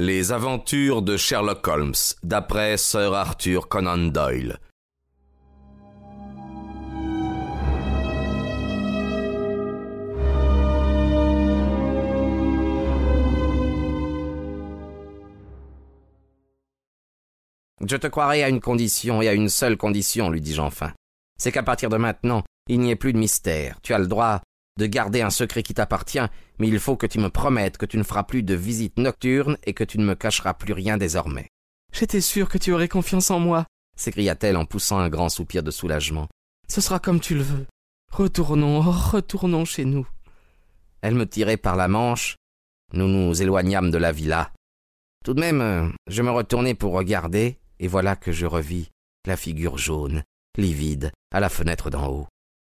Les aventures de Sherlock Holmes, d'après Sir Arthur Conan Doyle. Je te croirai à une condition et à une seule condition, lui dis-je enfin. C'est qu'à partir de maintenant, il n'y ait plus de mystère. Tu as le droit de garder un secret qui t'appartient, mais il faut que tu me promettes que tu ne feras plus de visites nocturnes et que tu ne me cacheras plus rien désormais. J'étais sûre que tu aurais confiance en moi, s'écria-t-elle en poussant un grand soupir de soulagement. Ce sera comme tu le veux. Retournons, retournons chez nous. Elle me tirait par la manche. Nous nous éloignâmes de la villa. Tout de même, je me retournai pour regarder, et voilà que je revis la figure jaune, livide, à la fenêtre d'en haut.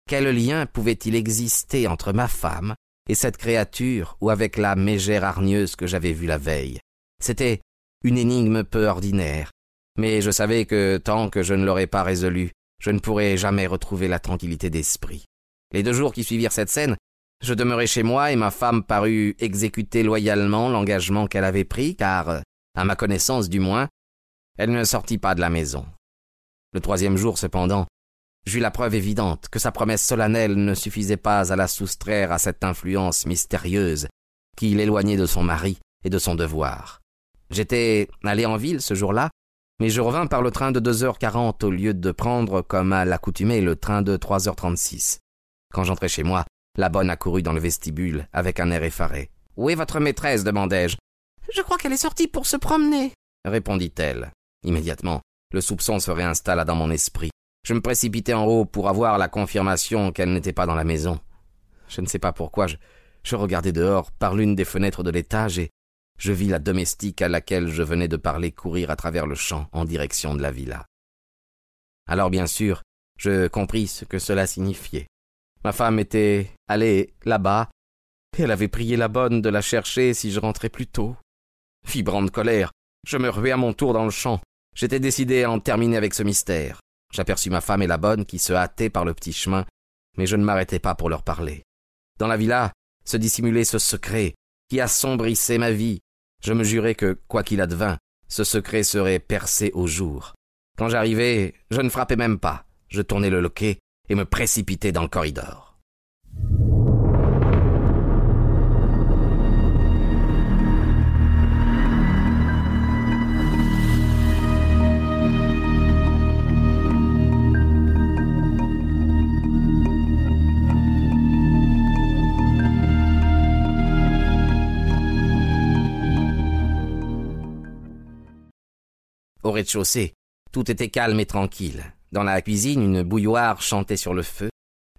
Quel lien pouvait-il exister entre ma femme et cette créature ou avec la mégère hargneuse que j'avais vue la veille? C'était une énigme peu ordinaire, mais je savais que tant que je ne l'aurais pas résolue, je ne pourrais jamais retrouver la tranquillité d'esprit. Les deux jours qui suivirent cette scène, je demeurai chez moi et ma femme parut exécuter loyalement l'engagement qu'elle avait pris, car, à ma connaissance du moins, elle ne sortit pas de la maison. Le troisième jour, cependant, J'eus la preuve évidente que sa promesse solennelle ne suffisait pas à la soustraire à cette influence mystérieuse qui l'éloignait de son mari et de son devoir. J'étais allé en ville ce jour-là, mais je revins par le train de deux heures quarante au lieu de prendre, comme à l'accoutumée, le train de trois heures trente-six. Quand j'entrai chez moi, la bonne accourut dans le vestibule avec un air effaré. Où est votre maîtresse? demandai-je. Je crois qu'elle est sortie pour se promener, répondit-elle. Immédiatement, le soupçon se réinstalla dans mon esprit. Je me précipitai en haut pour avoir la confirmation qu'elle n'était pas dans la maison. Je ne sais pas pourquoi, je, je regardai dehors par l'une des fenêtres de l'étage et je vis la domestique à laquelle je venais de parler courir à travers le champ en direction de la villa. Alors bien sûr, je compris ce que cela signifiait. Ma femme était allée là-bas, et elle avait prié la bonne de la chercher si je rentrais plus tôt. Vibrant de colère, je me ruai à mon tour dans le champ. J'étais décidé à en terminer avec ce mystère. J'aperçus ma femme et la bonne qui se hâtaient par le petit chemin, mais je ne m'arrêtai pas pour leur parler. Dans la villa se dissimulait ce secret qui assombrissait ma vie. Je me jurai que, quoi qu'il advint, ce secret serait percé au jour. Quand j'arrivai, je ne frappais même pas. Je tournai le loquet et me précipitai dans le corridor. Rez-de-chaussée, tout était calme et tranquille. Dans la cuisine, une bouilloire chantait sur le feu.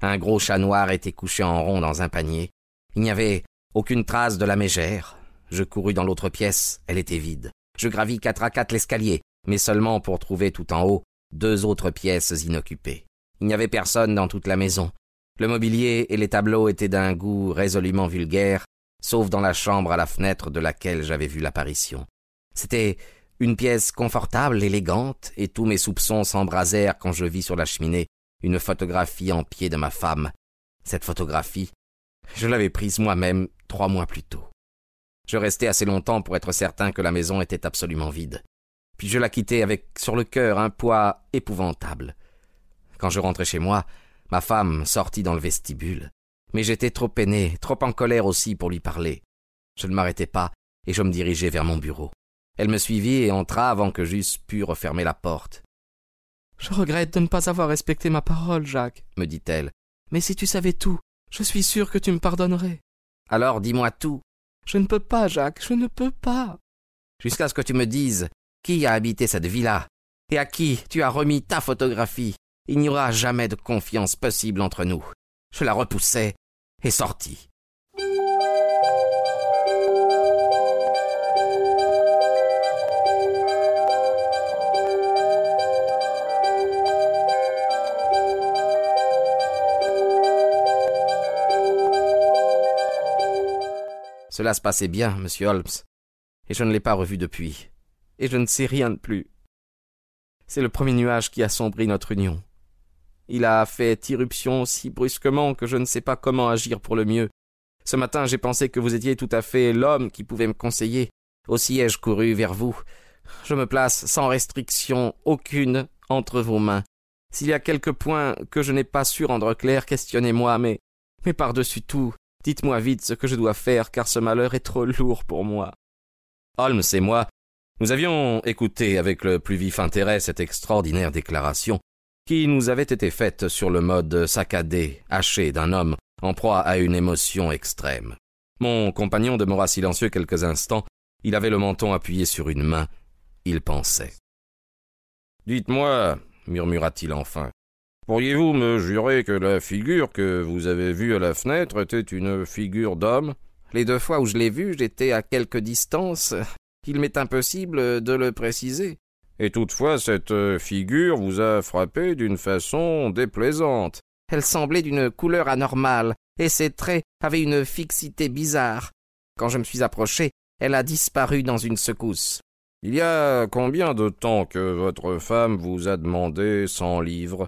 Un gros chat noir était couché en rond dans un panier. Il n'y avait aucune trace de la mégère. Je courus dans l'autre pièce, elle était vide. Je gravis quatre à quatre l'escalier, mais seulement pour trouver tout en haut deux autres pièces inoccupées. Il n'y avait personne dans toute la maison. Le mobilier et les tableaux étaient d'un goût résolument vulgaire, sauf dans la chambre à la fenêtre de laquelle j'avais vu l'apparition. C'était une pièce confortable, élégante, et tous mes soupçons s'embrasèrent quand je vis sur la cheminée une photographie en pied de ma femme. Cette photographie, je l'avais prise moi-même trois mois plus tôt. Je restai assez longtemps pour être certain que la maison était absolument vide. Puis je la quittai avec sur le cœur un poids épouvantable. Quand je rentrai chez moi, ma femme sortit dans le vestibule. Mais j'étais trop peiné, trop en colère aussi pour lui parler. Je ne m'arrêtai pas et je me dirigeai vers mon bureau. Elle me suivit et entra avant que j'eusse pu refermer la porte. Je regrette de ne pas avoir respecté ma parole, Jacques, me dit-elle. Mais si tu savais tout, je suis sûre que tu me pardonnerais. Alors dis-moi tout. Je ne peux pas, Jacques, je ne peux pas. Jusqu'à ce que tu me dises qui a habité cette villa et à qui tu as remis ta photographie. Il n'y aura jamais de confiance possible entre nous. Je la repoussai et sortis. Cela se passait bien, monsieur Holmes, et je ne l'ai pas revu depuis, et je ne sais rien de plus. C'est le premier nuage qui assombrit notre union. Il a fait irruption si brusquement que je ne sais pas comment agir pour le mieux. Ce matin j'ai pensé que vous étiez tout à fait l'homme qui pouvait me conseiller, Aussi ai-je couru vers vous. Je me place sans restriction aucune entre vos mains. S'il y a quelques points que je n'ai pas su rendre clairs, questionnez-moi, mais, mais par-dessus tout, dites-moi vite ce que je dois faire, car ce malheur est trop lourd pour moi. Holmes et moi, nous avions écouté avec le plus vif intérêt cette extraordinaire déclaration qui nous avait été faite sur le mode saccadé, haché d'un homme en proie à une émotion extrême. Mon compagnon demeura silencieux quelques instants, il avait le menton appuyé sur une main, il pensait. Dites-moi, murmura-t-il enfin, pourriez-vous me jurer que la figure que vous avez vue à la fenêtre était une figure d'homme? Les deux fois où je l'ai vue, j'étais à quelque distance. Il m'est impossible de le préciser. Et toutefois cette figure vous a frappé d'une façon déplaisante. Elle semblait d'une couleur anormale, et ses traits avaient une fixité bizarre. Quand je me suis approché, elle a disparu dans une secousse. Il y a combien de temps que votre femme vous a demandé cent livres?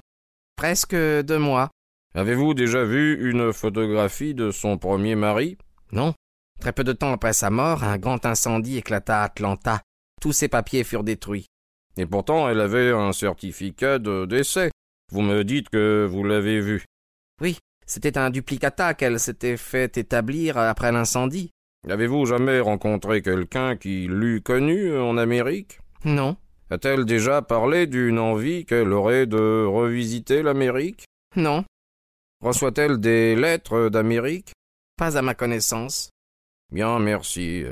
Presque deux mois. Avez-vous déjà vu une photographie de son premier mari? Non. Très peu de temps après sa mort, un grand incendie éclata à Atlanta. Tous ses papiers furent détruits. Et pourtant, elle avait un certificat de décès. Vous me dites que vous l'avez vu. Oui, c'était un duplicata qu'elle s'était fait établir après l'incendie. Avez-vous jamais rencontré quelqu'un qui l'eût connue en Amérique? Non. A-t-elle déjà parlé d'une envie qu'elle aurait de revisiter l'Amérique? Non. Reçoit-elle des lettres d'Amérique? Pas à ma connaissance. Bien, merci.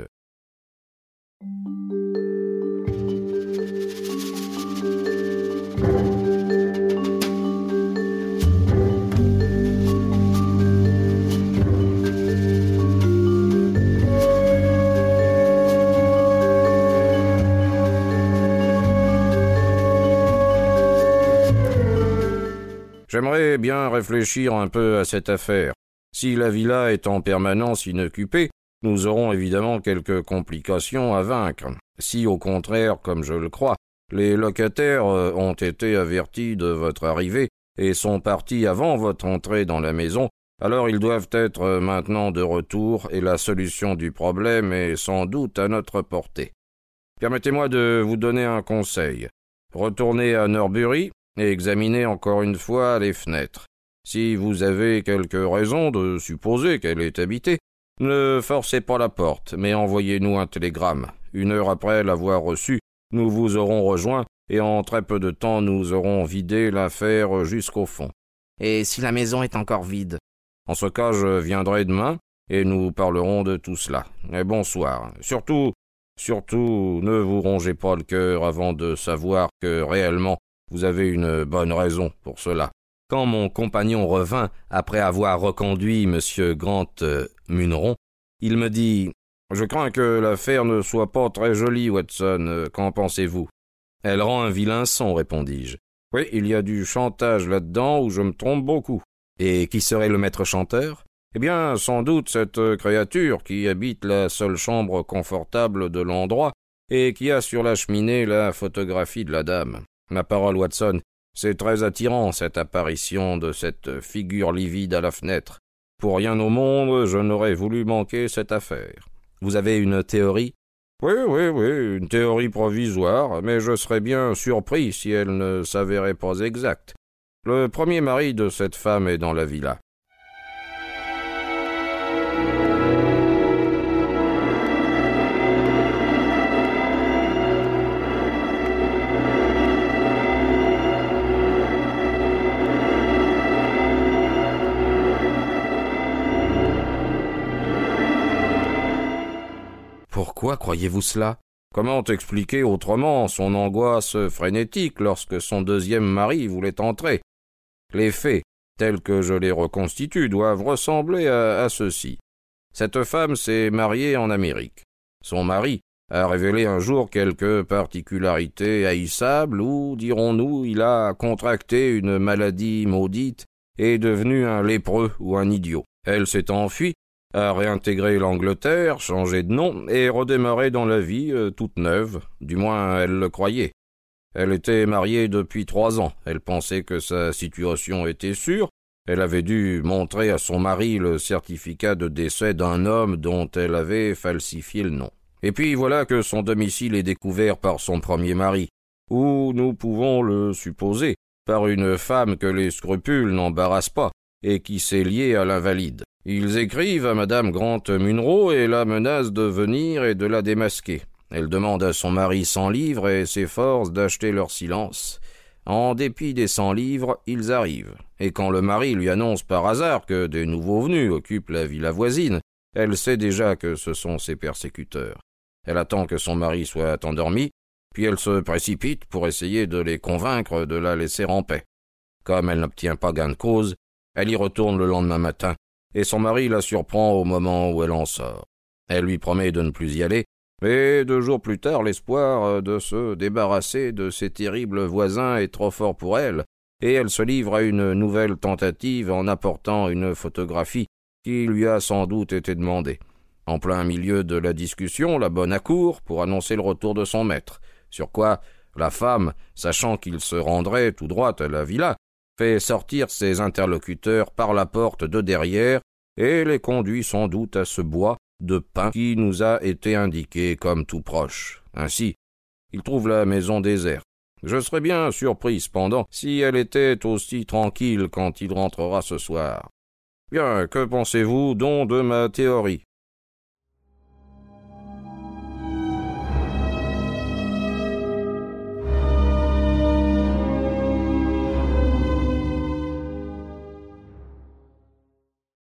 J'aimerais bien réfléchir un peu à cette affaire. Si la villa est en permanence inoccupée, nous aurons évidemment quelques complications à vaincre. Si, au contraire, comme je le crois, les locataires euh, ont été avertis de votre arrivée et sont partis avant votre entrée dans la maison, alors ils doivent être euh, maintenant de retour et la solution du problème est sans doute à notre portée. Permettez-moi de vous donner un conseil. Retournez à Norbury et examinez encore une fois les fenêtres. Si vous avez quelque raison de supposer qu'elle est habitée, ne forcez pas la porte, mais envoyez-nous un télégramme. Une heure après l'avoir reçu, nous vous aurons rejoint, et en très peu de temps nous aurons vidé l'affaire jusqu'au fond. Et si la maison est encore vide? En ce cas, je viendrai demain, et nous parlerons de tout cela. Et bonsoir. Surtout, surtout, ne vous rongez pas le cœur avant de savoir que réellement vous avez une bonne raison pour cela. Quand mon compagnon revint, après avoir reconduit M. Grant euh, Muneron, il me dit Je crains que l'affaire ne soit pas très jolie, Watson. Euh, qu'en pensez-vous? Elle rend un vilain son, répondis-je. Oui, il y a du chantage là-dedans où je me trompe beaucoup. Et qui serait le maître chanteur? Eh bien, sans doute cette créature qui habite la seule chambre confortable de l'endroit et qui a sur la cheminée la photographie de la dame. Ma parole, Watson, c'est très attirant, cette apparition de cette figure livide à la fenêtre. Pour rien au monde, je n'aurais voulu manquer cette affaire. Vous avez une théorie? Oui, oui, oui, une théorie provisoire, mais je serais bien surpris si elle ne s'avérait pas exacte. Le premier mari de cette femme est dans la villa. Pourquoi croyez-vous cela? Comment expliquer autrement son angoisse frénétique lorsque son deuxième mari voulait entrer? Les faits, tels que je les reconstitue, doivent ressembler à, ceci. Cette femme s'est mariée en Amérique. Son mari a révélé un jour quelques particularités haïssables ou, dirons-nous, il a contracté une maladie maudite et est devenu un lépreux ou un idiot. Elle s'est enfuie a réintégré l'Angleterre, changé de nom et redémarré dans la vie euh, toute neuve, du moins elle le croyait. Elle était mariée depuis trois ans, elle pensait que sa situation était sûre, elle avait dû montrer à son mari le certificat de décès d'un homme dont elle avait falsifié le nom. Et puis voilà que son domicile est découvert par son premier mari, ou nous pouvons le supposer, par une femme que les scrupules n'embarrassent pas, et qui s'est liée à l'invalide. Ils écrivent à madame Grant Munro et la menacent de venir et de la démasquer. Elle demande à son mari cent livres et s'efforce d'acheter leur silence. En dépit des cent livres, ils arrivent. Et quand le mari lui annonce par hasard que des nouveaux venus occupent la villa voisine, elle sait déjà que ce sont ses persécuteurs. Elle attend que son mari soit endormi, puis elle se précipite pour essayer de les convaincre de la laisser en paix. Comme elle n'obtient pas gain de cause, elle y retourne le lendemain matin, et son mari la surprend au moment où elle en sort. Elle lui promet de ne plus y aller, mais deux jours plus tard, l'espoir euh, de se débarrasser de ses terribles voisins est trop fort pour elle, et elle se livre à une nouvelle tentative en apportant une photographie qui lui a sans doute été demandée. En plein milieu de la discussion, la bonne accourt pour annoncer le retour de son maître, sur quoi la femme, sachant qu'il se rendrait tout droit à la villa, fait sortir ses interlocuteurs par la porte de derrière et les conduit sans doute à ce bois de pain qui nous a été indiqué comme tout proche. Ainsi, il trouve la maison déserte. Je serais bien surpris, cependant, si elle était aussi tranquille quand il rentrera ce soir. Bien, que pensez-vous donc de ma théorie?